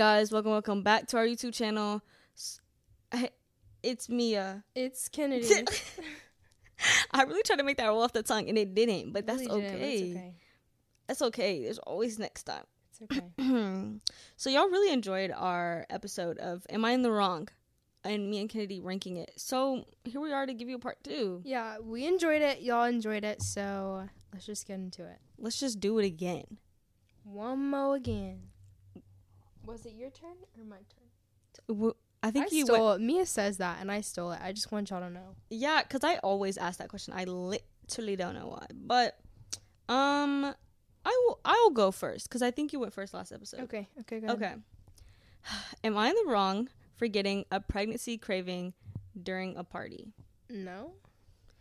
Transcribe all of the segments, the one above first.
Guys, welcome, welcome back to our YouTube channel. It's Mia. It's Kennedy. I really tried to make that roll off the tongue and it didn't, but that's Really okay. Okay. That's okay. There's always next time. It's okay. so y'all really enjoyed our episode of Am I in the Wrong? And me and Kennedy ranking it. So here we are to give you a part two. yeah, we enjoyed it. Y'all enjoyed it. So let's just get into it. Let's just do it again. One more again. Was it your turn or my turn? I think I you stole went. it. Mia says that, and I stole it. I just want y'all to know. Yeah, because I always ask that question. I literally don't know why. But um, I will. I will go first because I think you went first last episode. Okay. Okay. Go ahead. Okay. Am I in the wrong for getting a pregnancy craving during a party? No.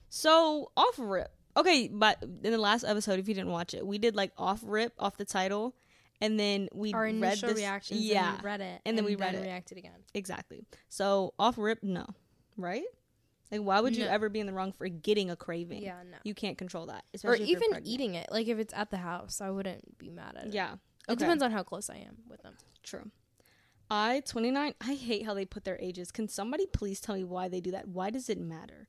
So off rip. Okay, but in the last episode, if you didn't watch it, we did like off rip, off the title, and then we Our read initial this. reactions. Yeah, And we read it. and then we read it. reacted again. exactly. So off rip, no, right? Like, why would you No. ever be in the wrong for getting a craving? Yeah. No. You can't control that, Or especially if you're even eating it. Like if it's at the house, I wouldn't be mad at it. Yeah, It depends on how close I am with them. True. I 29. I hate how they put their ages. Can somebody please tell me why they do that? Why does it matter?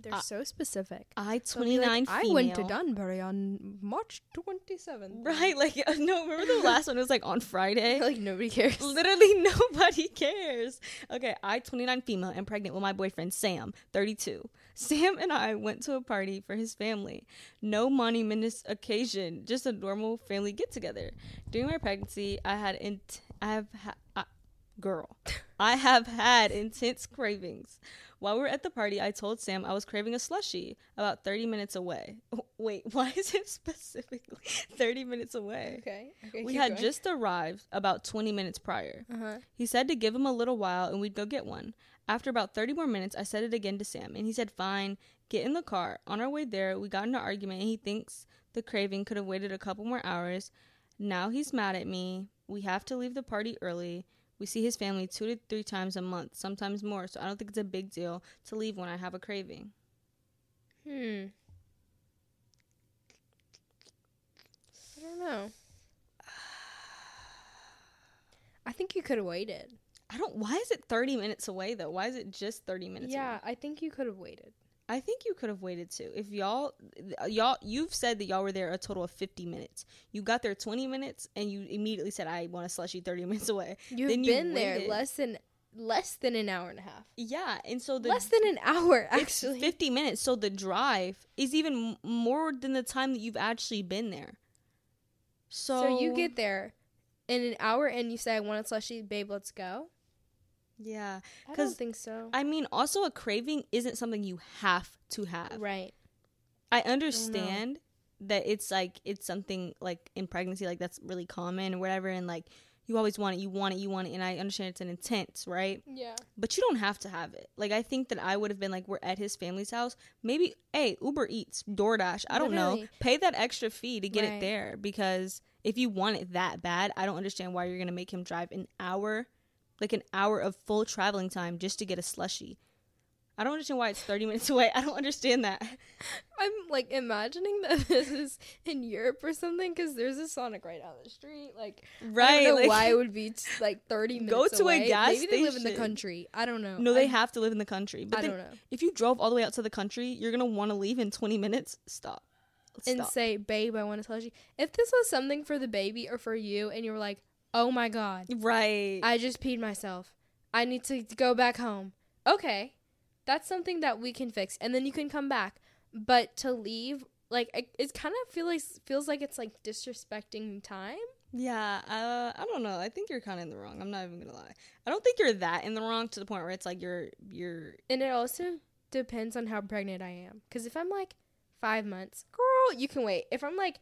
They're Uh, so specific. I 29 like. I went to Dunbury on March 27th. Right, like uh, no. Remember the last one? It was like on Friday. like nobody cares. Literally nobody cares. Okay, I 29 female and pregnant with my boyfriend Sam, 32. Sam and I went to a party for his family. No monumentous occasion, just a normal family get together. During my pregnancy, I had int- I have ha- girl. I have had intense cravings. While we were at the party, I told Sam I was craving a slushie about 30 minutes away. Wait, why is it specifically 30 minutes away? Okay. Okay. We had just arrived about 20 minutes prior. Uh huh. He said to give him a little while and we'd go get one. After about 30 more minutes, I said it again to Sam, and he said, Fine, get in the car. On our way there, we got in an argument, and he thinks the craving could have waited a couple more hours. Now he's mad at me. We have to leave the party early. We see his family two to three times a month, sometimes more, so I don't think it's a big deal to leave when I have a craving. Hmm. I don't know. I think you could have waited. I don't. Why is it 30 minutes away, though? Why is it just 30 minutes away? yeah, I think you could have waited. I think you could have waited too. If y'all, y'all, you've said that y'all were there a total of fifty minutes. You got there twenty minutes, and you immediately said, "I want a slushy thirty minutes away." You've Then you been there less than less than an hour and a half. Yeah, and so the less than an hour, actually. fifty minutes. So the drive is even more than the time that you've actually been there. So, So, you get there in an hour and you say, "I want a slushy, babe. Let's go." Yeah. I don't think so. I mean, also a craving isn't something you have to have. right. I understand that it's like it's something like in pregnancy, like that's really common or whatever, and like you always want it, you want it, you want it, and I understand it's an intent, right? Yeah. But you don't have to have it. Like I think that I would have been like, we're at his family's house, maybe, hey, Uber Eats, DoorDash, I don't know, pay that extra fee to get it there because if you want it that bad, I don't understand why you're gonna make him drive an hour, like an hour of full traveling time just to get a slushy. I don't understand why it's 30 minutes away. I don't understand that. I'm like imagining that this is in Europe or something because there's a Sonic right down the street. Like, right? I don't know like- why it would be t- like 30 minutes Go to a away. gas Maybe they live in the country. I don't know. No, they I, have to live in the country. But I then don't know. if you drove all the way out to the country, you're gonna want to leave in 20 minutes. Stop. And say, babe, I want to tell you. If this was something for the baby or for you, and you were like, oh my god, right. I just peed myself. I need to go back home. Okay, that's something that we can fix, and then you can come back. But to leave, like, it, it kind of feel like feels like it's like disrespecting time. yeah. Uh, I don't know. I think you're kind of in the wrong. I'm not even gonna lie. I don't think you're that in the wrong to the point where it's like you're you're. And it also depends on how pregnant I am. Because if I'm like five months, girl, you can wait. If I'm like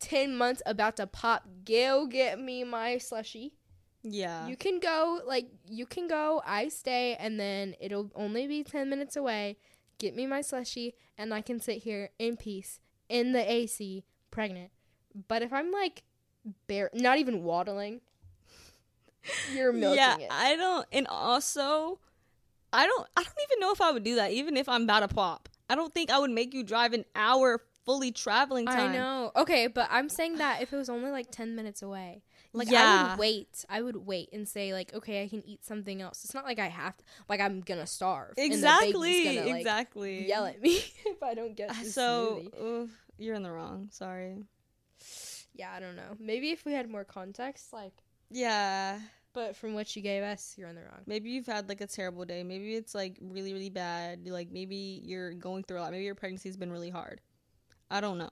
10 months about to pop, go get me my slushy. Yeah. You can go, like, you can go, I stay, and then it'll only be 10 minutes away. Get me my slushy, and I can sit here in peace in the AC, pregnant. But if I'm like, bare, not even waddling, you're milking yeah. it. I don't. And also, I don't. I don't even know if I would do that. Even if I'm about to pop, I don't think I would make you drive an hour fully traveling time. I know. Okay, but I'm saying that if it was only like 10 minutes away. Like I would wait. I would wait and say like, okay, I can eat something else. It's not like I have to. Like I'm gonna starve. Exactly. gonna, like, exactly. Yell at me if I don't get ah, this So oof, you're in the wrong. Sorry. Yeah, I don't know. Maybe if we had more context, like, Yeah. but from what you gave us, you're in the wrong. Maybe you've had like a terrible day. Maybe it's like really, really bad. Like maybe you're going through a lot. Maybe your pregnancy's been really hard. I don't know.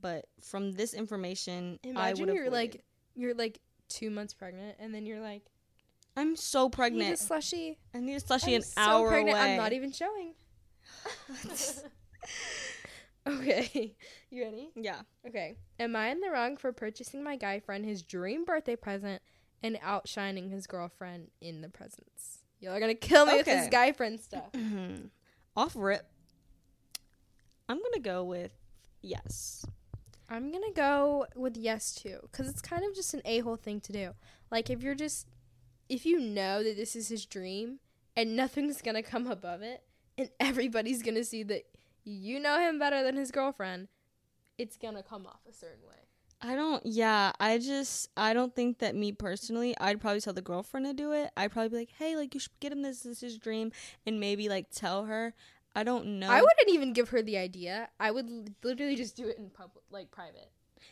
But from this information, I Imagine would you're like you're like two months pregnant, and then you're like I'm so pregnant. I Need a slushy. I need a slushy I'm an so hour pregnant. away. I'm not even showing. okay, you ready? yeah. Okay. Am I in the wrong for purchasing my guy friend his dream birthday present and outshining his girlfriend in the presents? Y'all are gonna kill me with this guy friend stuff. Off rip. I'm gonna go with yes. I'm gonna go with yes too, because it's kind of just an a hole thing to do. Like if you're just, if you know that this is his dream and nothing's gonna come above it, and everybody's gonna see that you know him better than his girlfriend, it's gonna come off a certain way. I don't. Yeah, I just. I don't think that me personally. I'd probably tell the girlfriend to do it. I'd probably be like, "Hey, like you should get him this. This is his dream," and maybe like tell her. I don't know. I wouldn't even give her the idea. I would literally just do it in public, like private.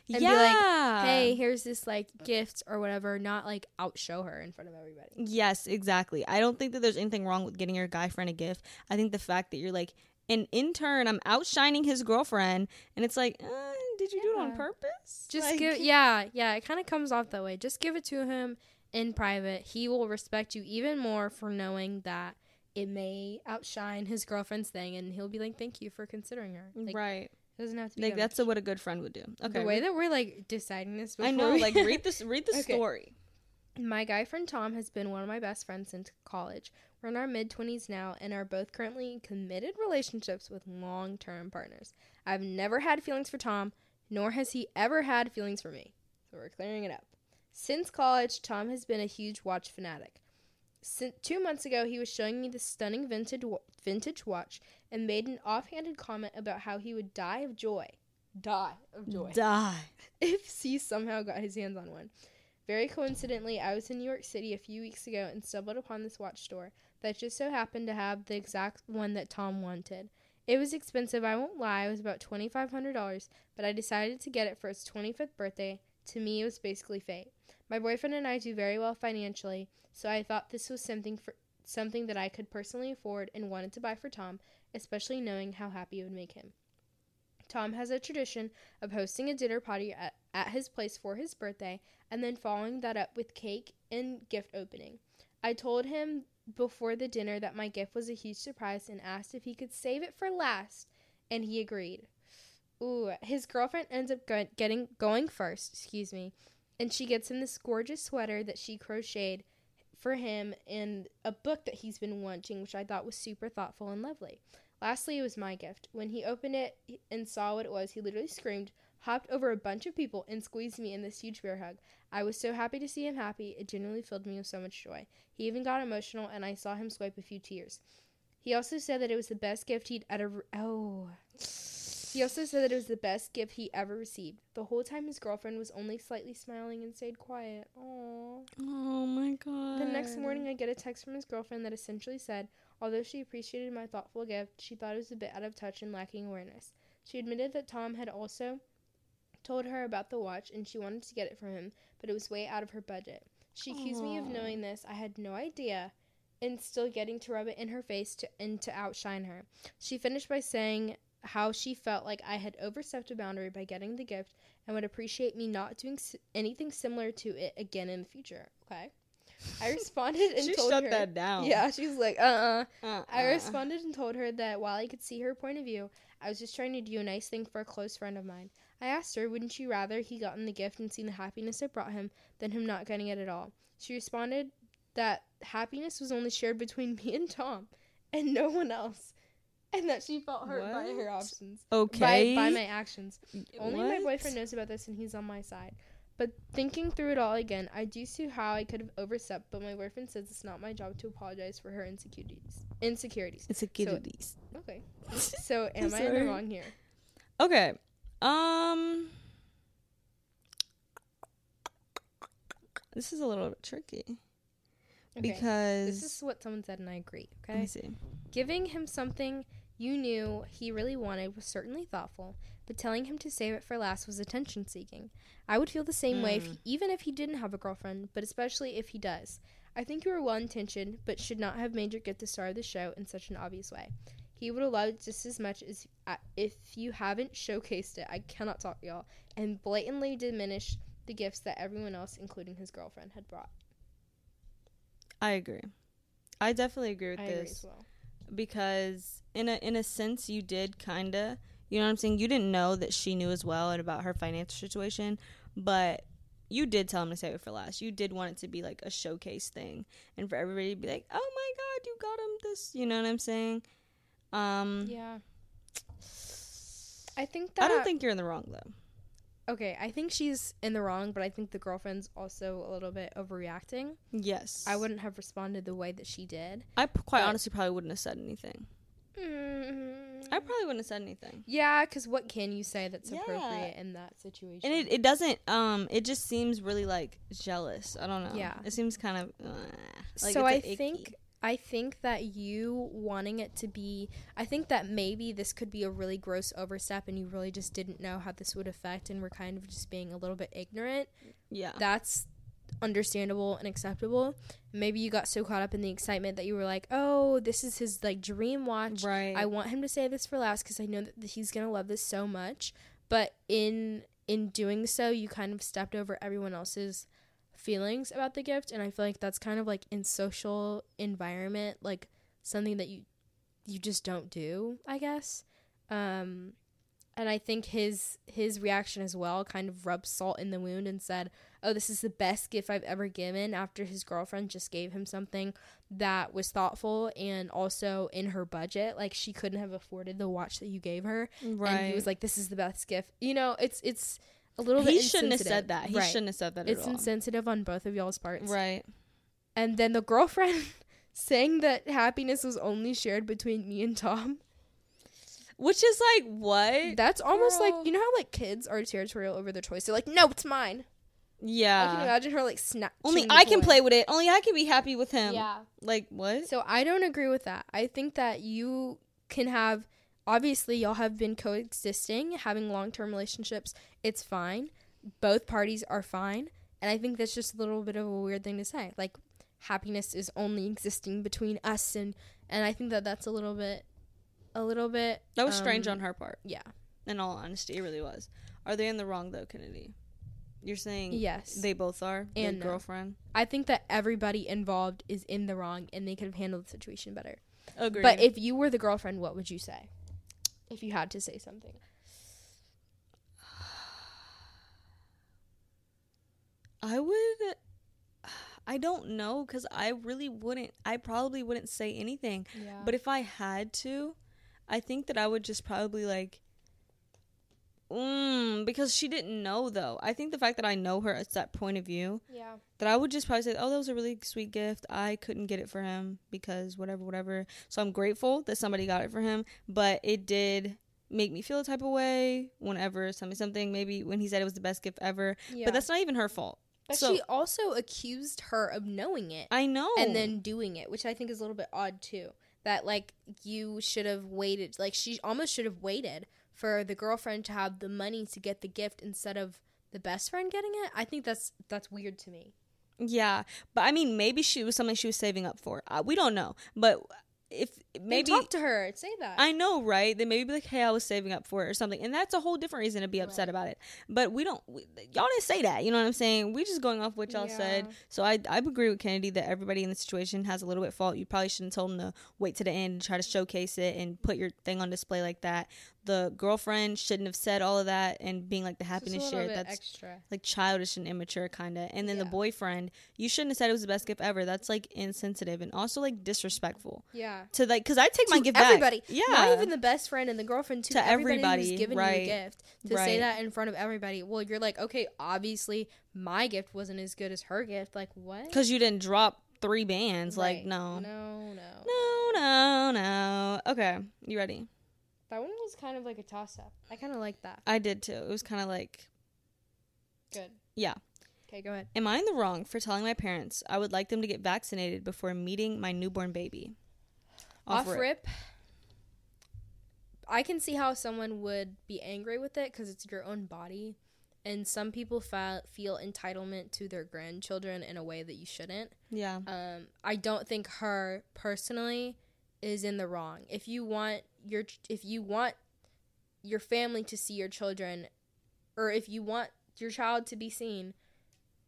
and be like, yeah. hey, here's this like gift or whatever, not like outshow her in front of everybody. Yes, exactly. I don't think that there's anything wrong with getting your guy friend a gift. I think the fact that you're like, and in turn, I'm outshining his girlfriend, and it's like, uh, did you do it on purpose? Just Like- give, yeah, yeah. It kind of comes off that way. Just give it to him in private. He will respect you even more for knowing that it may outshine his girlfriend's thing, and he'll be like, "Thank you for considering her." Like, right. it doesn't have to be Like that's much. what a good friend would do. Okay. the way that we're like deciding this. I know. we- Like read this. Read the Okay. story. My guy friend Tom has been one of my best friends since college. We're in our mid 20s now and are both currently in committed relationships with long term partners. I've never had feelings for Tom, nor has he ever had feelings for me. So we're clearing it up. Since college, Tom has been a huge watch fanatic. Since two months ago, he was showing me this stunning vintage wa- vintage watch and made an offhanded comment about how he would die of joy, die of joy, Die. if he somehow got his hands on one. Very coincidentally, I was in New York City a few weeks ago and stumbled upon this watch store that just so happened to have the exact one that Tom wanted. It was expensive, I won't lie, it was about $2,500, but I decided to get it for his 25th birthday. To me, it was basically fate. My boyfriend and I do very well financially, so I thought this was something for something that I could personally afford and wanted to buy for Tom, especially knowing how happy it would make him. Tom has a tradition of hosting a dinner party at, at his place for his birthday and then following that up with cake and gift opening. I told him before the dinner that my gift was a huge surprise and asked if he could save it for last, and he agreed. Ooh, his girlfriend ends up go- getting going first, excuse me, and she gets him this gorgeous sweater that she crocheted for him and a book that he's been wanting, which I thought was super thoughtful and lovely. Lastly, it was my gift. When he opened it and saw what it was, he literally screamed, hopped over a bunch of people, and squeezed me in this huge bear hug. I was so happy to see him happy. It genuinely filled me with so much joy. He even got emotional, and I saw him swipe a few tears. He also said that it was the best gift he'd ever. Oh. He also said that it was the best gift he ever received. The whole time, his girlfriend was only slightly smiling and stayed quiet. Aww. Oh my god. The next morning, I get a text from his girlfriend that essentially said, although she appreciated my thoughtful gift, she thought it was a bit out of touch and lacking awareness. She admitted that Tom had also told her about the watch and she wanted to get it for him, but it was way out of her budget. She accused me of knowing this. I had no idea. And still getting to rub it in her face to and to outshine her. She finished by saying how she felt like I had overstepped a boundary by getting the gift and would appreciate me not doing s- anything similar to it again in the future. Okay. I responded and she told shut her. that down. Yeah, she was like, uh uh Uh-uh. I responded and told her that while I could see her point of view, I was just trying to do a nice thing for a close friend of mine. I asked her, wouldn't she rather he gotten the gift and seen the happiness it brought him than him not getting it at all? She responded that happiness was only shared between me and Tom and no one else. And that she felt hurt by her What? options. Okay. By, by my actions. Only my boyfriend knows about this and he's on my side. But thinking through it all again, I do see how I could have overstepped, but my boyfriend says it's not my job to apologize for her insecurities. Insecurities. A kitties. Okay. So am I in the wrong here? Okay. Um this is a little bit tricky Okay. because This is what someone said, and I agree. Okay. I see. Giving him something you knew he really wanted was certainly thoughtful, but telling him to save it for last was attention seeking. I would feel the same way if he, Mm. even if he didn't have a girlfriend, but especially if he does. I think you were well intentioned, but should not have made your gift the star of the show in such an obvious way. He would have loved it just as much as uh, if you haven't showcased it. I cannot talk, y'all, and blatantly diminished the gifts that everyone else, including his girlfriend, had brought. I agree. I definitely agree with I agree this as well. Because in a in a sense you did kind of you know what I'm saying? You didn't know that she knew as well and about her financial situation but you did tell him to save it for last. You did want it to be like a showcase thing and for everybody to be like oh my god you got him this you know what I'm saying? Um Yeah. I think that I don't think you're in the wrong though Okay, I think she's in the wrong, but I think the girlfriend's also a little bit overreacting. yes I wouldn't have responded the way that she did. I p- quite but- honestly probably wouldn't have said anything I probably wouldn't have said anything yeah, because what can you say that's Yeah. appropriate in that situation? and it, it doesn't um it just seems really like jealous i don't know Yeah. it seems kind of uh, like so I it's, like, think icky. I think that you wanting it to be I think that maybe this could be a really gross overstep and you really just didn't know how this would affect and were kind of just being a little bit ignorant. yeah That's understandable and acceptable. Maybe you got so caught up in the excitement that you were like, "Oh, this is his like dream watch. right I want him to say this for last because I know that he's gonna love this so much. But in in doing so, you kind of stepped over everyone else's feelings about the gift, and I feel like that's kind of like in social environment, like something that you you just don't do. I guess. Um, and I think his his reaction as well kind of rubbed salt in the wound and said, "Oh, this is the best gift I've ever given." After his girlfriend just gave him something that was thoughtful and also in her budget, like she couldn't have afforded the watch that you gave her, right and he was like, "This is the best gift." You know, it's it's a little he bit. He shouldn't have said that he right. shouldn't have said that It's all insensitive on both of y'all's parts, right and then the girlfriend saying that happiness was only shared between me and Tom. which is like what That's almost Girl. like you know how like kids are territorial over their toys. They're like, no, it's mine. Yeah. I can imagine her like snap. only i can play with it only i can be happy with him Yeah. like what So I don't agree with that. I think that you can have obviously y'all have been coexisting, having long-term relationships. It's fine. Both parties are fine, and I think that's just a little bit of a weird thing to say. Like happiness is only existing between us and and I think that that's a little bit a little bit that was strange um, on her part Yeah. in all honesty it really was are they in the wrong though kennedy you're saying Yes. they both are And no. girlfriend I think that everybody involved is in the wrong and they could have handled the situation better. agree But if you were the girlfriend, what would you say? If you had to say something. I would. I don't know because I really wouldn't. I probably wouldn't say anything. Yeah. But if I had to, I think that I would just probably like. Mm, because she didn't know though. I think the fact that I know her at that point of view, yeah. that I would just probably say, "Oh, that was a really sweet gift. I couldn't get it for him because whatever, whatever." So I'm grateful that somebody got it for him, but it did make me feel a type of way whenever something, something maybe when he said it was the best gift ever. Yeah. But that's not even her fault. But so- she also accused her of knowing it I know. and then doing it, which I think is a little bit odd too. That like you should have waited, like she almost should have waited for the girlfriend to have the money to get the gift instead of the best friend getting it. I think that's that's weird to me. Yeah, but I mean, maybe she was something she was saving up for. Uh, we don't know, but if Maybe talk to her, say that. I know, right? Then maybe be like, "Hey, I was saving up for it" or something, and that's a whole different reason to be upset Right. about it. But we don't, we, y'all didn't say that. You know what I'm saying? We just going off what y'all said. So I I agree with Kennedy that everybody in the situation has a little bit fault. You probably shouldn't told them to wait to the end and try to showcase it and put your thing on display like that. The girlfriend shouldn't have said all of that and being like the happiness shared. That's extra. like childish and immature kind of and then the boyfriend you shouldn't have said it was the best gift ever that's like insensitive and also like disrespectful Yeah. to like because i take my To gift everybody. back yeah Not even the best friend and the girlfriend to, To everybody, everybody, who's giving right. you a gift. To Right. say that in front of everybody. Well, you're like, okay, obviously my gift wasn't as good as her gift. Like what? because you didn't drop three bands like no No, no. no no no okay you ready That one was kind of like a toss up. I kind of like that. i did too it was kind of like Good. Yeah. Okay, go ahead. Am I in the wrong for telling my parents I would like them to get vaccinated before meeting my newborn baby? Off, rip. I can see how someone would be angry with it because it's your own body, and some people fa- feel entitlement to their grandchildren in a way that you shouldn't. Yeah. Um, I don't think her personally is in the wrong. If you want your if you want your family to see your children, or if you want your child to be seen,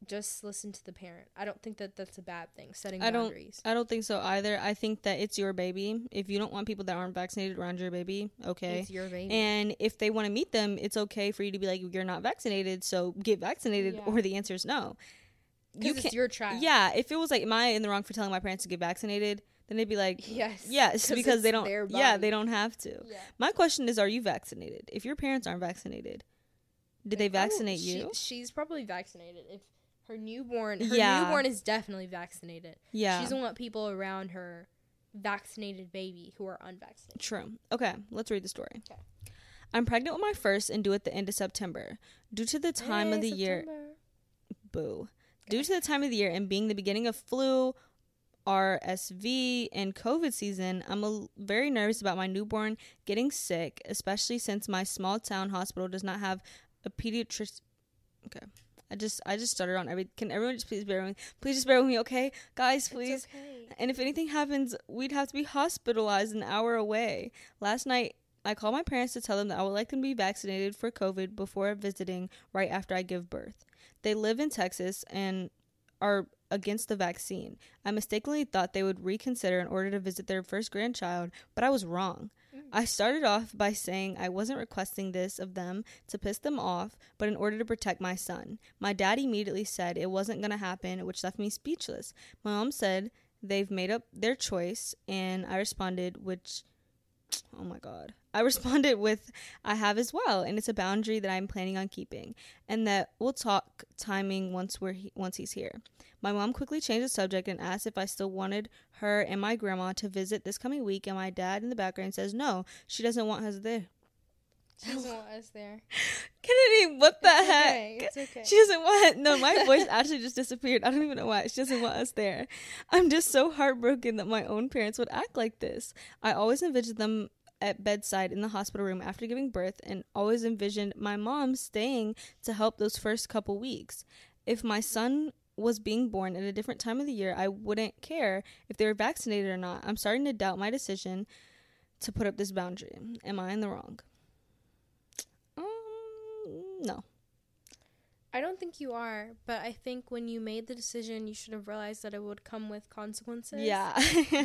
just listen to the parent. I don't think that that's a bad thing. Setting I don't- boundaries. I don't think so either. I think that it's your baby. If you don't want people that aren't vaccinated around your baby, okay. It's your baby. And if they want to meet them, it's okay for you to be like, you're not vaccinated, so get vaccinated, Yeah. or the answer is no. You it's your child. Yeah, if it was like, am I in the wrong for telling my parents to get vaccinated? Then they'd be like, Yes. yes, because they don't. Yeah, they don't have to. Yeah. My question is, are you vaccinated? If your parents aren't vaccinated, did they Oh, vaccinate she- you? she's probably vaccinated. If her newborn, her Yeah. newborn is definitely vaccinated. Yeah. She doesn't want people around her vaccinated baby who are unvaccinated. True. Okay, let's read the story. Okay. I'm pregnant with my first and due at the end of September. Due to the time of the Hey, year, September. boo. Due to the time of the year and being the beginning of flu, RSV, and COVID season, I'm a, very nervous about my newborn getting sick, especially since my small town hospital does not have a pediatric. Okay. I just I just started on every. Can everyone just please bear with me? Please just bear with me, okay, guys, please. Okay. And if anything happens, we'd have to be hospitalized an hour away. Last night, I called my parents to tell them that I would like them to be vaccinated for COVID before visiting right after I give birth. They live in Texas and are against the vaccine. I mistakenly thought they would reconsider in order to visit their first grandchild, but I was wrong. Mm. I started off by saying I wasn't requesting this of them to piss them off, but in order to protect my son. My dad immediately said it wasn't going to happen, which left me speechless. My mom said they've made up their choice, and I responded, which, oh my god. I responded with, I have as well, and it's a boundary that I'm planning on keeping, and that we'll talk timing once we're he- once he's here. My mom quickly changed the subject and asked if I still wanted her and my grandma to visit this coming week, and my dad in the background says no, she doesn't want us there. She doesn't want us there. Kennedy, what the It's heck? okay, it's okay. She doesn't want. No, my voice actually just disappeared. I don't even know why. She doesn't want us there. I'm just so heartbroken that my own parents would act like this. I always envisioned them at bedside in the hospital room after giving birth, and always envisioned my mom staying to help those first couple weeks. If my son was being born at a different time of the year, I wouldn't care if they were vaccinated or not. I'm starting to doubt my decision to put up this boundary. Am I in the wrong? Um, no. I don't think you are, but I think when you made the decision, you should have realized that it would come with consequences. Yeah.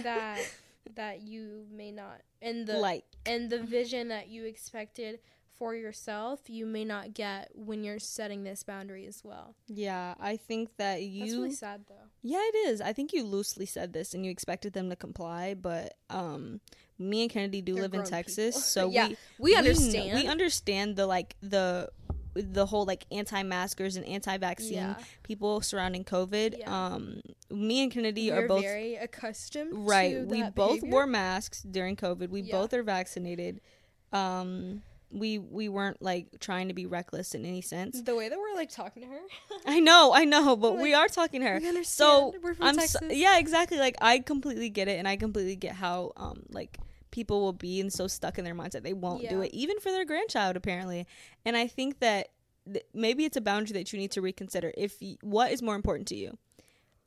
that that you may not and the like and the vision that you expected for yourself, you may not get when you're setting this boundary as well. yeah, I think that That's you really sad though. Yeah, it is. I think you loosely said this and you expected them to comply, but um me and Kennedy do They're live in Texas, people. so Yeah, we We understand. we understand the like the the whole like anti-maskers and anti-vaccine Yeah. people surrounding COVID. Yeah. Um me and Kennedy We're are both very accustomed right. We both behavior. wore masks during COVID. We Yeah. both are vaccinated. Um we we weren't like trying to be reckless in any sense. the way that we're like talking to her. I know, I know, but we are talking to her. we. So We're from I'm Texas. so, yeah, exactly. Like I completely get it, and I completely get how um like people will be and so stuck in their minds that they won't do it, even for their grandchild apparently. And I think that th- maybe it's a boundary that you need to reconsider. If y- what is more important to you,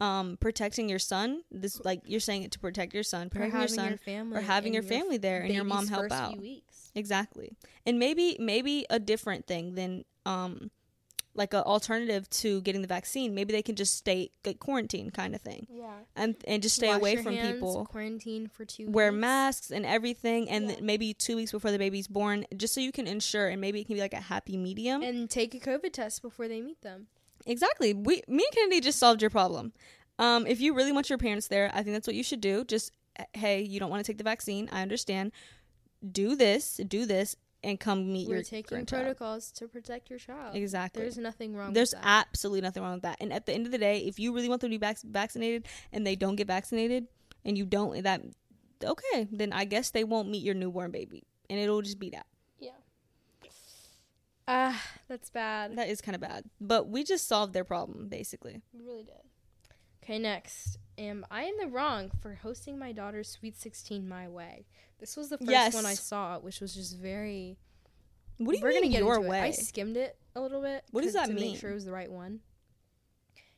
um, protecting your son. This like you're saying it to protect your son, protecting your son, your family or having and your family there, and your mom help first out. few weeks. Exactly. And maybe maybe a different thing than um like an alternative to getting the vaccine. Maybe they can just stay like quarantine kind of thing. Yeah. And and just stay Wash away from hands, people. Quarantine for two. Wear weeks. masks and everything and Yeah. maybe 2 weeks before the baby's born just so you can ensure and maybe it can be like a happy medium. and take a COVID test before they meet them. exactly. We me and Kennedy just solved your problem. Um if you really want your parents there, I think that's what you should do. Just hey, you don't want to take the vaccine. I understand. Do this, do this and come meet your We're your taking protocols to protect your child. Exactly. There's nothing wrong. There's with that. absolutely nothing wrong with that. And at the end of the day, if you really want them to be vac- vaccinated and they don't get vaccinated and you don't, that okay, then I guess they won't meet your newborn baby, and it'll just be that. yeah. Ah, that's bad. That is kind of bad. But we just solved their problem, basically. We really did. Okay, next. Am I in the wrong for hosting my daughter's Sweet 16 my way? This was the first Yes. one I saw, which was just very. What do you We're mean gonna get your way? It. I skimmed it a little bit. What does that to mean? Make sure it was the right one.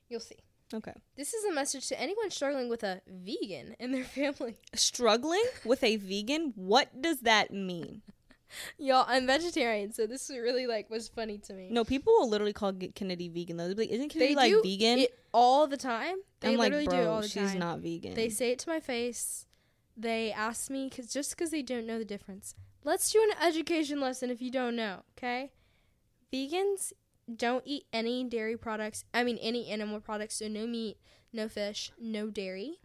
You'll see. okay. This is a message to anyone struggling with a vegan in their family. Struggling with a vegan? What does that mean? Y'all, I'm vegetarian, so this really like was funny to me. No, people will literally call Kennedy vegan though. Like, isn't Kennedy they like do vegan? it all the time. They I'm like, literally bro, do it all the she's time. not vegan. They say it to my face. They ask me cause just because they don't know the difference. Let's do an education lesson if you don't know. Okay, vegans don't eat any dairy products. I mean, any animal products. So no meat, no fish, no dairy.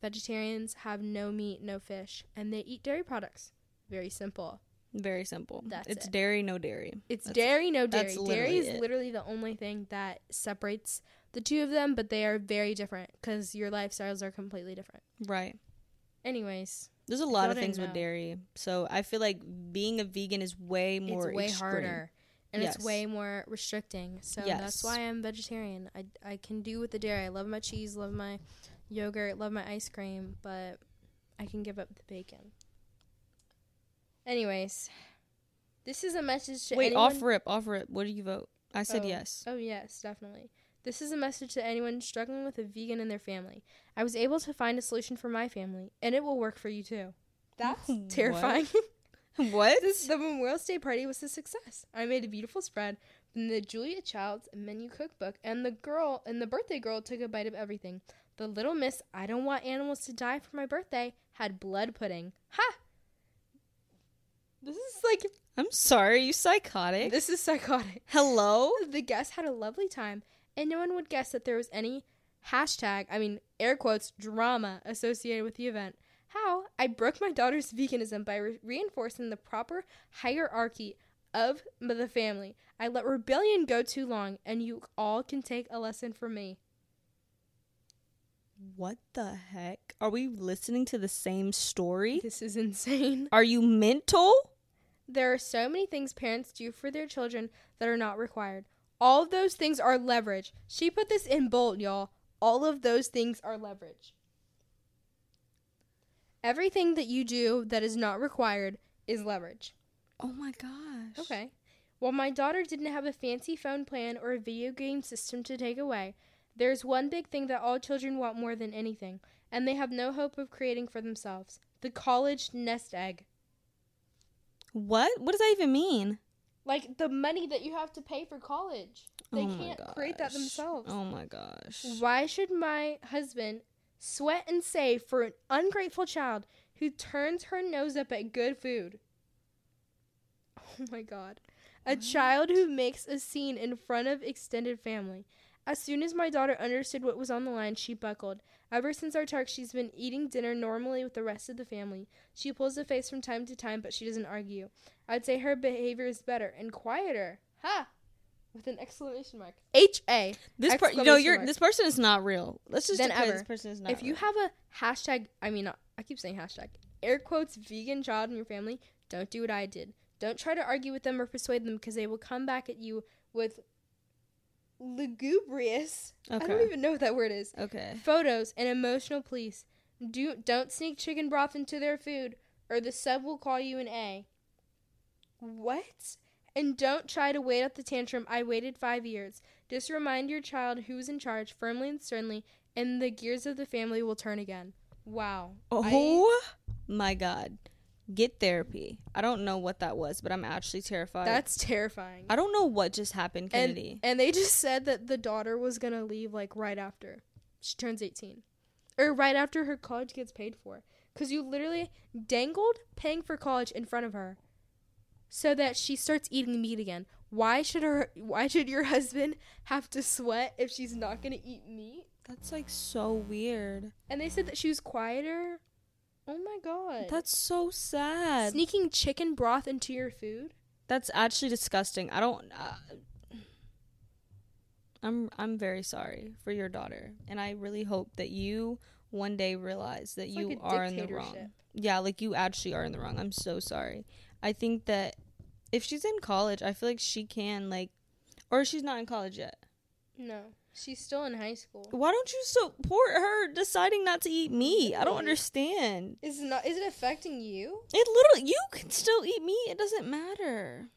Vegetarians have no meat, no fish, and they eat dairy products. Very simple. Very simple. That's it's it. dairy, no dairy. It's That's- dairy, no dairy. Dairy is it. literally the only thing that separates the two of them, but they are very different because your lifestyles are completely different. Right. Anyways, There's a lot of things with dairy. So I feel like being a vegan is way more it's way extreme. harder and Yes. it's way more restricting. So Yes. that's why I'm vegetarian. I, I can do with the dairy. I love my cheese, love my yogurt, love my ice cream, but I can give up the bacon. Anyways, this is a message to Wait, anyone. off rip, off rip. What do you vote? I said Oh. yes. Oh, yes, definitely. This is a message to anyone struggling with a vegan in their family. I was able to find a solution for my family, and it will work for you too. That's What? terrifying. what? this, the Memorial Day party was a success. I made a beautiful spread from the Julia Child's menu cookbook, and the girl and the birthday girl took a bite of everything. The little miss, I don't want animals to die for my birthday, had blood pudding. Ha! This is like I'm sorry, you psychotic. this is psychotic. Hello? The guests had a lovely time, and no one would guess that there was any hashtag, I mean, air quotes, drama associated with the event. How? I broke my daughter's veganism by re- reinforcing the proper hierarchy of the family. I let rebellion go too long, and you all can take a lesson from me. What the heck? Are we listening to the same story? This is insane. Are you mental? There are so many things parents do for their children that are not required. All of those things are leverage. She put this in bold, y'all. All of those things are leverage. Everything that you do that is not required is leverage. Oh my gosh. Okay. While my daughter didn't have a fancy phone plan or a video game system to take away, there's one big thing that all children want more than anything, and they have no hope of creating for themselves the college nest egg. What? What does that even mean? Like the money that you have to pay for college. They Oh can't create that themselves. Oh my gosh. Why should my husband sweat and save for an ungrateful child who turns her nose up at good food? Oh my god. A child who makes a scene in front of extended family. As soon as my daughter understood what was on the line, she buckled. Ever since our talk, she's been eating dinner normally with the rest of the family. She pulls a face from time to time, but she doesn't argue. I'd say her behavior is better and quieter. Ha! With an exclamation mark. H A. This part, Exclamation no, you're mark. this person is not real. Let's just Then ever. this person is not. if you have a hashtag, I mean, uh, I keep saying hashtag, air quotes, vegan child in your family, don't do what I did. Don't try to argue with them or persuade them because they will come back at you with lugubrious. I don't even know what that word is. okay, Photos and emotional pleas. Do don't sneak chicken broth into their food, or the sub will call you an A. What? And don't try to wait out the tantrum. I waited five years. Just remind your child who's in charge firmly and sternly, and the gears of the family will turn again. Wow. oh my god, get therapy. I don't know what that was, but I'm actually terrified. That's terrifying. I don't know what just happened, and, Kennedy. and they just said that the daughter was gonna leave like right after she turns 18 or right after her college gets paid for because you literally dangled paying for college in front of her so that she starts eating meat again why should her why should your husband have to sweat if she's not gonna eat meat That's like so weird. and they said that she was quieter oh my god That's so sad. sneaking chicken broth into your food That's actually disgusting. I don't. Uh, I'm I'm very sorry for your daughter, and I really hope that you one day realize that It's you like are in the wrong. Yeah, like you actually are in the wrong. I'm so sorry. I think that if she's in college, I feel like she can like, or she's not in college yet. No, she's still in high school. Why don't you support her deciding not to eat meat? I don't understand. Is not? Is it affecting you? It literally, you can still eat meat. It doesn't matter.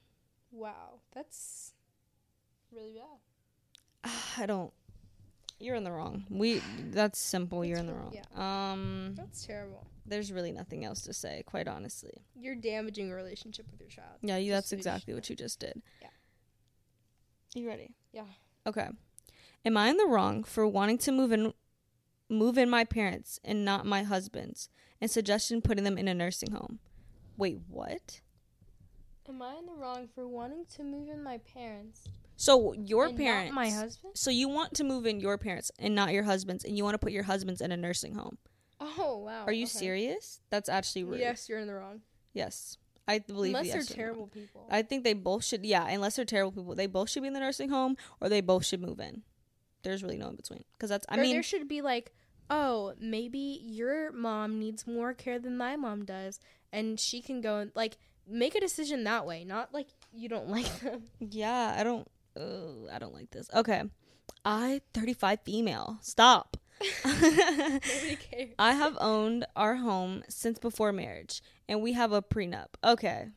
Wow, that's really bad. I don't. You're in the wrong. We. That's simple. That's You're in the wrong. Um. That's terrible. There's really nothing else to say. Quite honestly. You're damaging a relationship with your child. Yeah. You. That's exactly what you just did. Yeah. You ready? Yeah. Okay. Am I in the wrong for wanting to move in, move in my parents and not my husband's, and suggesting putting them in a nursing home? Wait, what? Am I in the wrong for wanting to move in my parents? So your and not parents, my husband? So you want to move in your parents and not your husband's, and you want to put your husband's in a nursing home? Oh wow. Are you okay. serious? That's actually rude. Yes, you're in the wrong. Yes, I believe. Unless yes they're terrible people. I think they both should. Yeah, unless they're terrible people, they both should be in the nursing home, or they both should move in. There's really no in between. Because that's. I or mean, there should be like, oh, maybe your mom needs more care than my mom does, and she can go and like make a decision that way. Not like you don't like them. yeah, I don't. Uh, I don't like this. Okay, I 35 female. Stop. Nobody cares. I have owned our home since before marriage, and we have a prenup. Okay.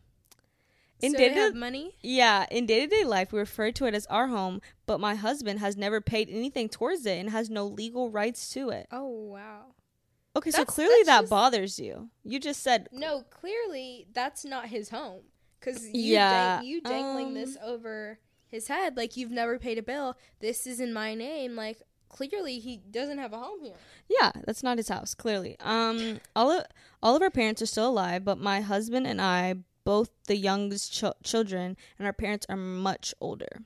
In so day-to- have money. Yeah, in day to day life, we refer to it as our home, but my husband has never paid anything towards it and has no legal rights to it. Oh wow. Okay, so clearly that just- bothers you. You just said, No, clearly that's not his home. Cause you Yeah, dang- you dangling um, this over his head like you've never paid a bill. This is in my name. Like clearly he doesn't have a home here. yeah, that's not his house. Clearly, um, all of all of our parents are still alive, but my husband and I, both the youngest ch- children, and our parents are much older.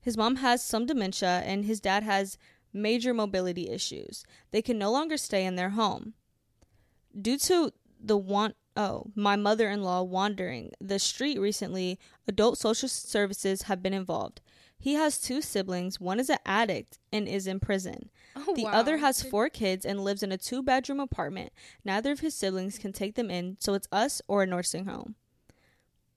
His mom has some dementia, and his dad has major mobility issues. They can no longer stay in their home due to the want oh my mother-in-law wandering the street recently adult social services have been involved he has two siblings one is an addict and is in prison Oh the wow. other has four kids and lives in a two-bedroom apartment neither of his siblings can take them in so it's us or a nursing home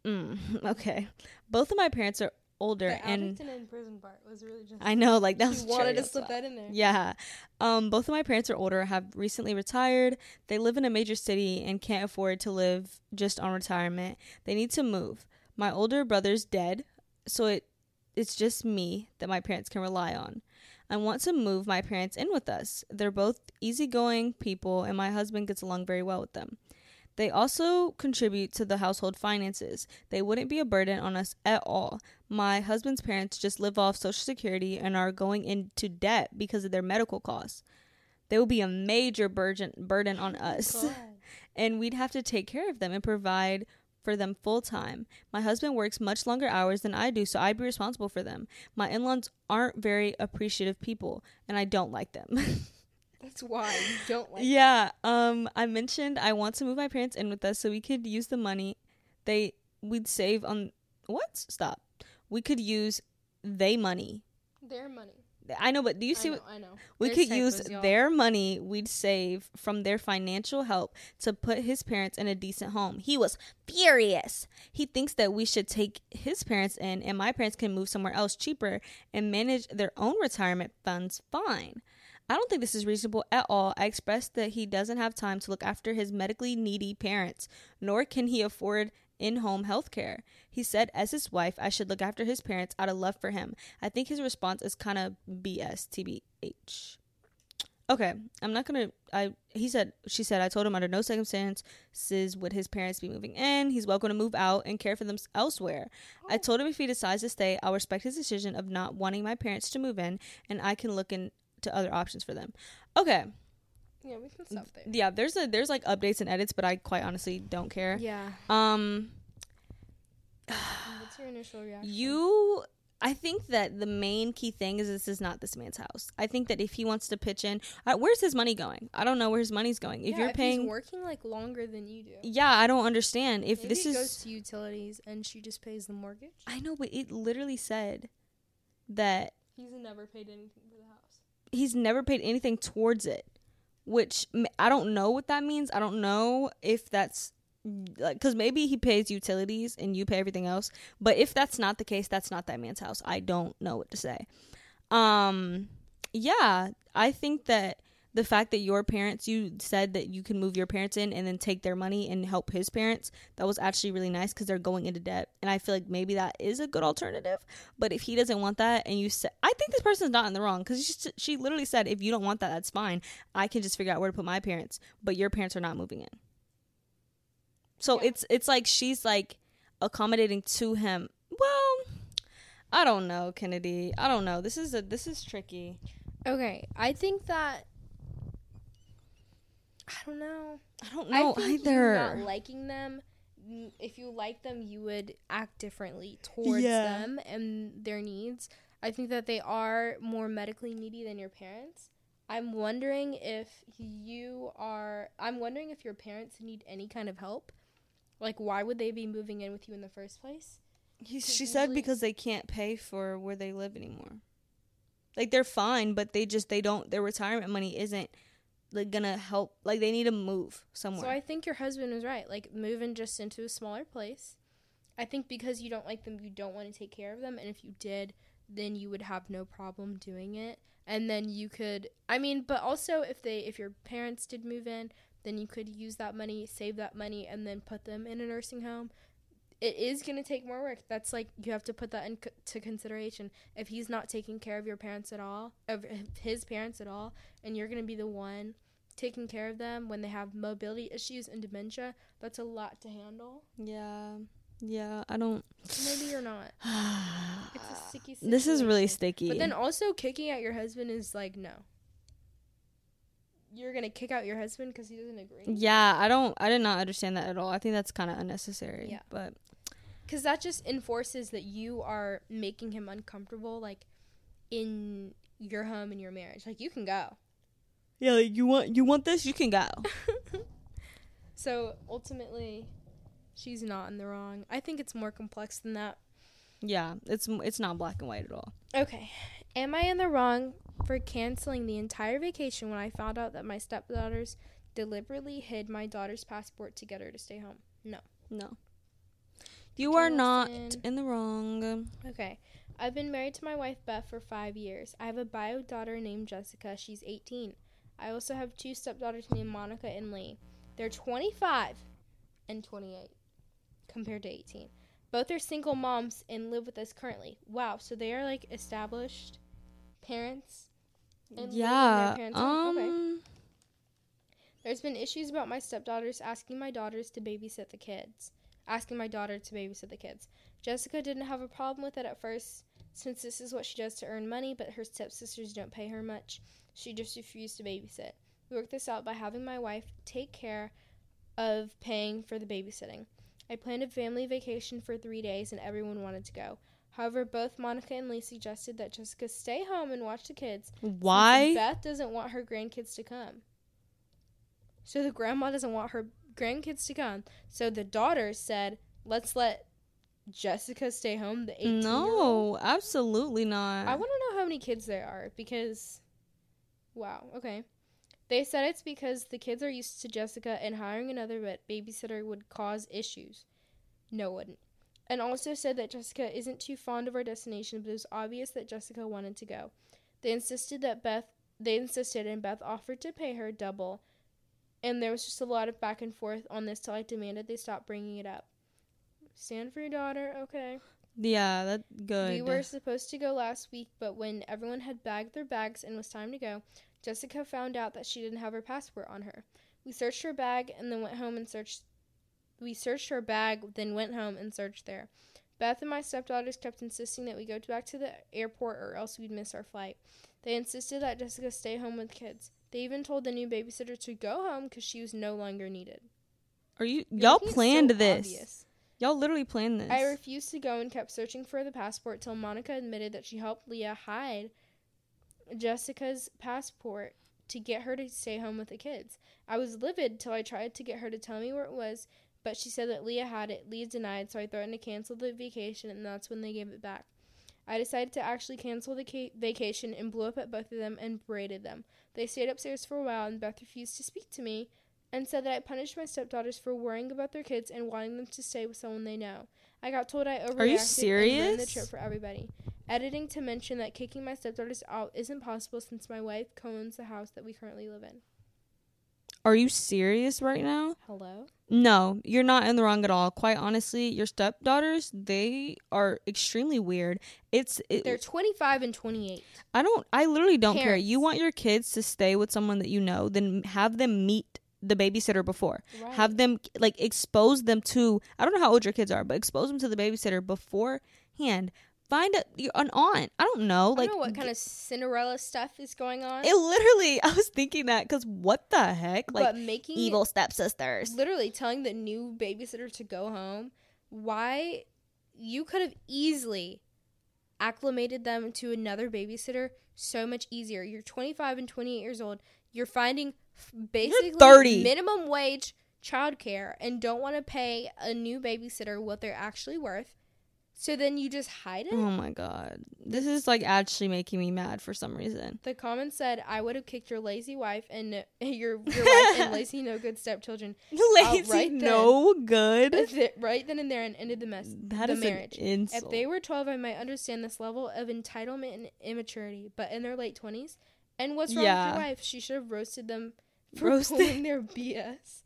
mm, okay both of my parents are older The and in prison part was really just. i know like that was wanted to slip top. that in there. Yeah. Um, both of my parents are older, have recently retired. They live in a major city and can't afford to live just on retirement. They need to move. My older brother's dead, so it it's just me that my parents can rely on. I want to move my parents in with us. They're both easygoing people and my husband gets along very well with them. They also contribute to the household finances. They wouldn't be a burden on us at all. My husband's parents just live off Social Security and are going into debt because of their medical costs. They will be a major burden burden on us, God. and we'd have to take care of them and provide for them full time. My husband works much longer hours than I do, so I'd be responsible for them. My in-laws aren't very appreciative people, and I don't like them. That's why you don't like. yeah um i mentioned i want to move my parents in with us so we could use the money they we'd save on what stop we could use they money Their money. i know but do you see I what know. I know. we There's could use their money we'd save from their financial help to put his parents in a decent home he was furious he thinks that we should take his parents in and my parents can move somewhere else cheaper and manage their own retirement funds fine I don't think this is reasonable at all. I expressed that he doesn't have time to look after his medically needy parents, nor can he afford in home health care. He said, as his wife, I should look after his parents out of love for him. I think his response is kind of BS, TBH. Okay, I'm not gonna. I he said she said I told him under no circumstances would his parents be moving in. He's welcome to move out and care for them elsewhere. I told him if he decides to stay, I'll respect his decision of not wanting my parents to move in, and I can look into other options for them. Okay, Yeah, we can stop there. yeah. There's a there's like updates and edits, but I quite honestly don't care. Yeah. Um, What's your initial reaction? you. I think that the main key thing is this is not this man's house. I think that if he wants to pitch in, uh, where's his money going? I don't know where his money's going. If Yeah, you're if paying, he's working like longer than you do. yeah, I don't understand. If Maybe this is goes to utilities and she just pays the mortgage. I know, but it literally said that He's never paid anything for the house. He's never paid anything towards it, which I don't know what that means. I don't know if that's like because maybe he pays utilities and you pay everything else but if that's not the case that's not that man's house i don't know what to say um yeah i think that the fact that your parents you said that you can move your parents in and then take their money and help his parents that was actually really nice because they're going into debt. And i feel like maybe that is a good alternative. But if he doesn't want that and you said i think this person's not in the wrong because she, she literally said if you don't want that that's fine. I can just figure out where to put my parents. But your parents are not moving in. So Yeah. it's it's like she's like accommodating to him. Well i don't know kennedy. I don't know. This is a this is tricky. Okay, I think that I don't know. i don't know I think either not liking them. If you like them, you would act differently towards Yeah. them and their needs. I think that they are more medically needy than your parents. I'm wondering if you are. I'm wondering if your parents need any kind of help. Like, why would they be moving in with you in the first place? He, she said because they can't pay for where they live anymore. Like they're fine, but they just they don't their retirement money isn't like gonna help. Like they need to move somewhere. So I think your husband was right. Like moving just into a smaller place. I think because you don't like them, you don't want to take care of them, and if you did, then you would have no problem doing it. And then you could, I mean, but also if they, if your parents did move in, then you could use that money, save that money, and then put them in a nursing home. It is going to take more work. That's like you have to put that into consideration. If he's not taking care of your parents at all, of his parents at all, and you're going to be the one taking care of them when they have mobility issues and dementia, that's a lot to handle. yeah, yeah. I don't. Maybe you're not. It's a sticky situation. this is really sticky. But then also kicking out your husband is like no. You're gonna kick out your husband because he doesn't agree. yeah, I don't. I did not understand that at all. I think that's kind of unnecessary. Yeah. but Because that just enforces that you are making him uncomfortable, like in your home and your marriage. Like you can go. yeah, like, you want you want this, you can go. so ultimately, she's not in the wrong. I think it's more complex than that. yeah, it's it's not black and white at all. Okay. Am I in the wrong for canceling the entire vacation when I found out that my stepdaughters deliberately hid my daughter's passport to get her to stay home? No. No, you are not in the wrong. Okay. I've been married to my wife Beth for five years. I have a bio daughter named Jessica. She's 18. I also have two stepdaughters named Monica and Lee. They're 25 and 28 compared to 18. Both are single moms and live with us currently. Wow, so they are like established parents. and Yeah. parents' home? Okay. Um. There's been issues about my stepdaughters asking my daughters to babysit the kids. Asking my daughter to babysit the kids. Jessica didn't have a problem with it at first, since this is what she does to earn money, but her stepsisters don't pay her much. She just refused to babysit. We worked this out by having my wife take care of paying for the babysitting. I planned a family vacation for three days, and everyone wanted to go. However, both Monica and Lee suggested that Jessica stay home and watch the kids Why? Beth doesn't want her grandkids to come. So the grandma doesn't want her grandkids to come. So the daughter said, "Let's let Jessica stay home." The 18 No, absolutely not. I want to know how many kids there are because wow, okay. They said it's because the kids are used to Jessica and hiring another ba- babysitter would cause issues. No, it wouldn't. And also said that Jessica isn't too fond of our destination, but it was obvious that Jessica wanted to go. They insisted that Beth, they insisted, and Beth offered to pay her double. And there was just a lot of back and forth on this till I demanded they stop bringing it up. Stand for your daughter, okay. yeah, that's good. We were supposed to go last week, but when everyone had bagged their bags and it was time to go, Jessica found out that she didn't have her passport on her. We searched her bag and then went home and searched. We searched her bag, then went home and searched there. Beth and my stepdaughters kept insisting that we go back to the airport or else we'd miss our flight. They insisted that Jessica stay home with kids. They even told the new babysitter to go home because she was no longer needed. Are you y'all making it so planned this? obvious. Y'all literally planned this. I refused to go and kept searching for the passport till Monica admitted that she helped Leah hide Jessica's passport to get her to stay home with the kids. I was livid till I tried to get her to tell me where it was, but she said that Leah had it. Leah denied, so I threatened to cancel the vacation, and that's when they gave it back. I decided to actually cancel the ca- vacation and blew up at both of them and berated them. They stayed upstairs for a while, and Beth refused to speak to me and said that I punished my stepdaughters for worrying about their kids and wanting them to stay with someone they know. I got told I overreacted Are you and ruined the trip for everybody. Editing to mention that kicking my stepdaughters out isn't possible since my wife co-owns the house that we currently live in. Are you serious right now? Hello? No, you're not in the wrong at all. Quite honestly, your stepdaughters, they are extremely weird. It's it, They're 25 and 28. I don't I literally don't care. You want your kids to stay with someone that you know, then have them meet the babysitter before. Right. Have them like expose them to I don't know how old your kids are, but expose them to the babysitter beforehand. Find a, an aunt. I don't know. Like don't know what kind of Cinderella stuff is going on. it literally I was thinking that cuz what the heck? Like but making evil stepsisters. literally telling the new babysitter to go home why you could have easily acclimated them to another babysitter so much easier you're 25 and 28 years old you're finding basically 30. minimum wage childcare and don't want to pay a new babysitter what they're actually worth so then you just hide it Oh my god. This is like actually making me mad for some reason. the comment said i would have kicked your lazy wife and uh, your your wife and lazy no good stepchildren Lazy right then. no good. th- right then and there and ended the mess That the is marriage. an insult. If they were 12, I might understand this level of entitlement and immaturity, but in their late 20s, and what's wrong Yeah. with your wife? She should have roasted them for Roasted. pulling their BS.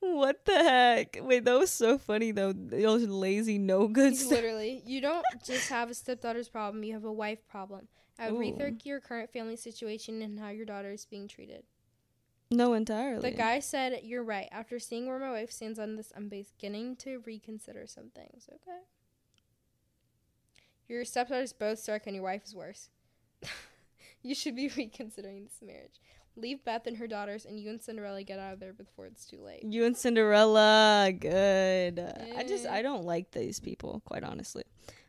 What the heck? Wait, that was so funny though. Those lazy no good. Literally, you don't just have a stepdaughter's problem; you have a wife problem. I would Ooh. rethink your current family situation and how your daughter is being treated. No, entirely. The guy said, "You're right. After seeing where my wife stands on this, I'm beginning to reconsider some things." Okay. Your stepdaughter's both suck, and your wife is worse. you should be reconsidering this marriage. Leave Beth and her daughters, and you and Cinderella get out of there before it's too late. You and Cinderella, good. I just Eh. I don't like these people, quite honestly.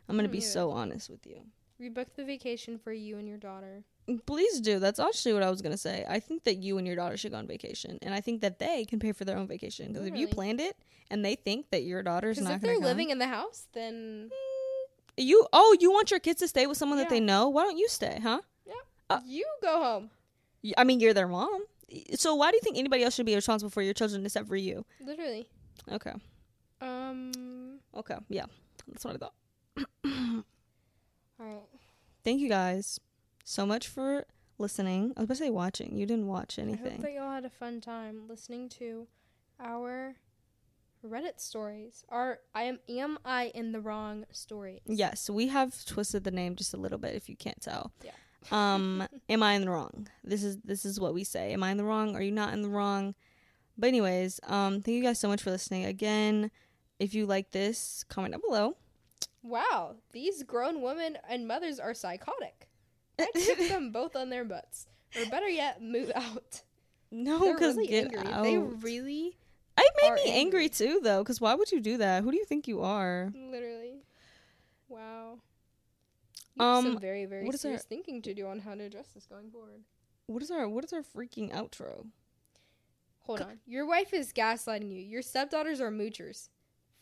I'm gonna be so honest with you. Rebook the vacation for you and your daughter. Please do. That's actually what I was gonna say. I think that you and your daughter should go on vacation, and I think that they can pay for their own vacation. Because if you planned it and they think that your daughter's not if they're come, living in the house, then you oh you want your kids to stay with someone that they know? Why don't you stay, huh? Uh, you go home. I mean, you're their mom. So why do you think anybody else should be responsible for your children except for you? Literally. Okay. Um. Okay. Yeah. That's what I thought. All right. Thank you guys so much for listening. I was about to say watching. You didn't watch anything. I hope that y'all had a fun time listening to our Reddit stories. Our I am am I in the wrong story? Yes, we have twisted the name just a little bit if you can't tell. Yeah. Um, am I in the wrong? This is this is what we say. Am I in the wrong? Are you not in the wrong? But anyways, um, thank you guys so much for listening. Again, if you like this, comment down below. Wow, these grown women and mothers are psychotic. I'd kick them both on their butts, or better yet, move out. No, because really get angry. out. They really, I made me angry angry. too, though. Because why would you do that? Who do you think you are? literally, wow. You Um, some very very what is our- serious thinking to do on how to address this going forward. What is our What is our freaking outro? Hold on, your wife is gaslighting you. Your stepdaughters are moochers.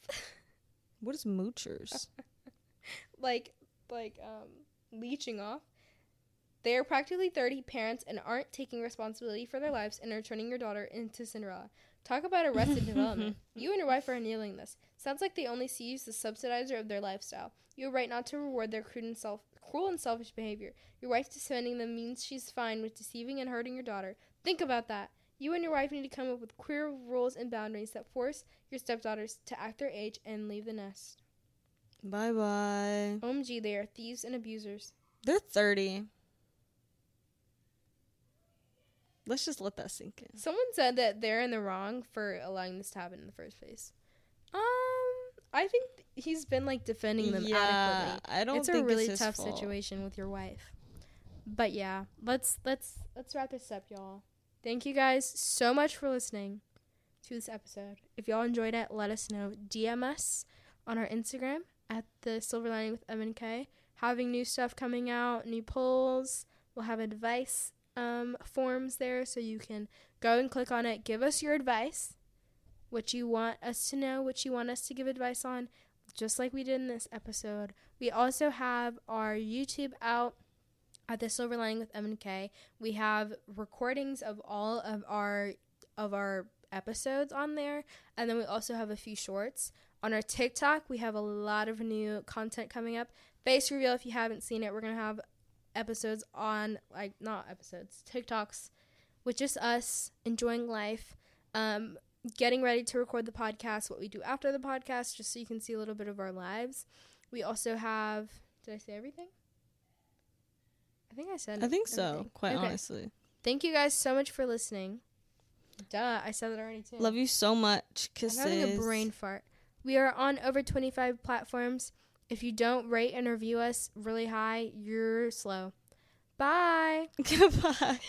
What is moochers? like like um leeching off. They are practically 30 parents and aren't taking responsibility for their lives and are turning your daughter into Cinderella. Talk about arrested development. You and your wife are nailing this. Sounds like they only see you as the subsidizer of their lifestyle. You are right not to reward their crude and self cruel and selfish behavior. Your wife defending them means she's fine with deceiving and hurting your daughter. Think about that. You and your wife need to come up with clear rules and boundaries that force your stepdaughters to act their age and leave the nest. bye bye. OMG, they are thieves and abusers. They're thirty. Let's just let that sink in. Someone said that they're in the wrong for allowing this to happen in the first place. Um, I think th- he's been like defending them adequately. I don't. It's a really it's tough fault. situation with your wife. But yeah, let's let's let's wrap this up, y'all. Thank you guys so much for listening to this episode. If y'all enjoyed it, let us know. DM us on our Instagram at the Silver Lining with M and K. Having new stuff coming out, new polls. We'll have advice um, forms there, so you can go and click on it. Give us your advice, what you want us to know, what you want us to give advice on, just like we did in this episode. We also have our YouTube out at the Silver Lining with M and K. We have recordings of all of our of our episodes on there, and then we also have a few shorts. On our TikTok, we have a lot of new content coming up. Face reveal, if you haven't seen it, we're gonna have episodes on like not episodes, TikToks, with just us enjoying life, um, getting ready to record the podcast, what we do after the podcast, just so you can see a little bit of our lives. We also have. Did I say everything? I think I said. I think so, quite Okay. honestly. Thank you guys so much for listening. Duh, I said that already too. Love you so much. I'm Kisses. having a brain fart. We are on over 25 platforms. If you don't rate and review us really high, you're slow. Bye. Goodbye.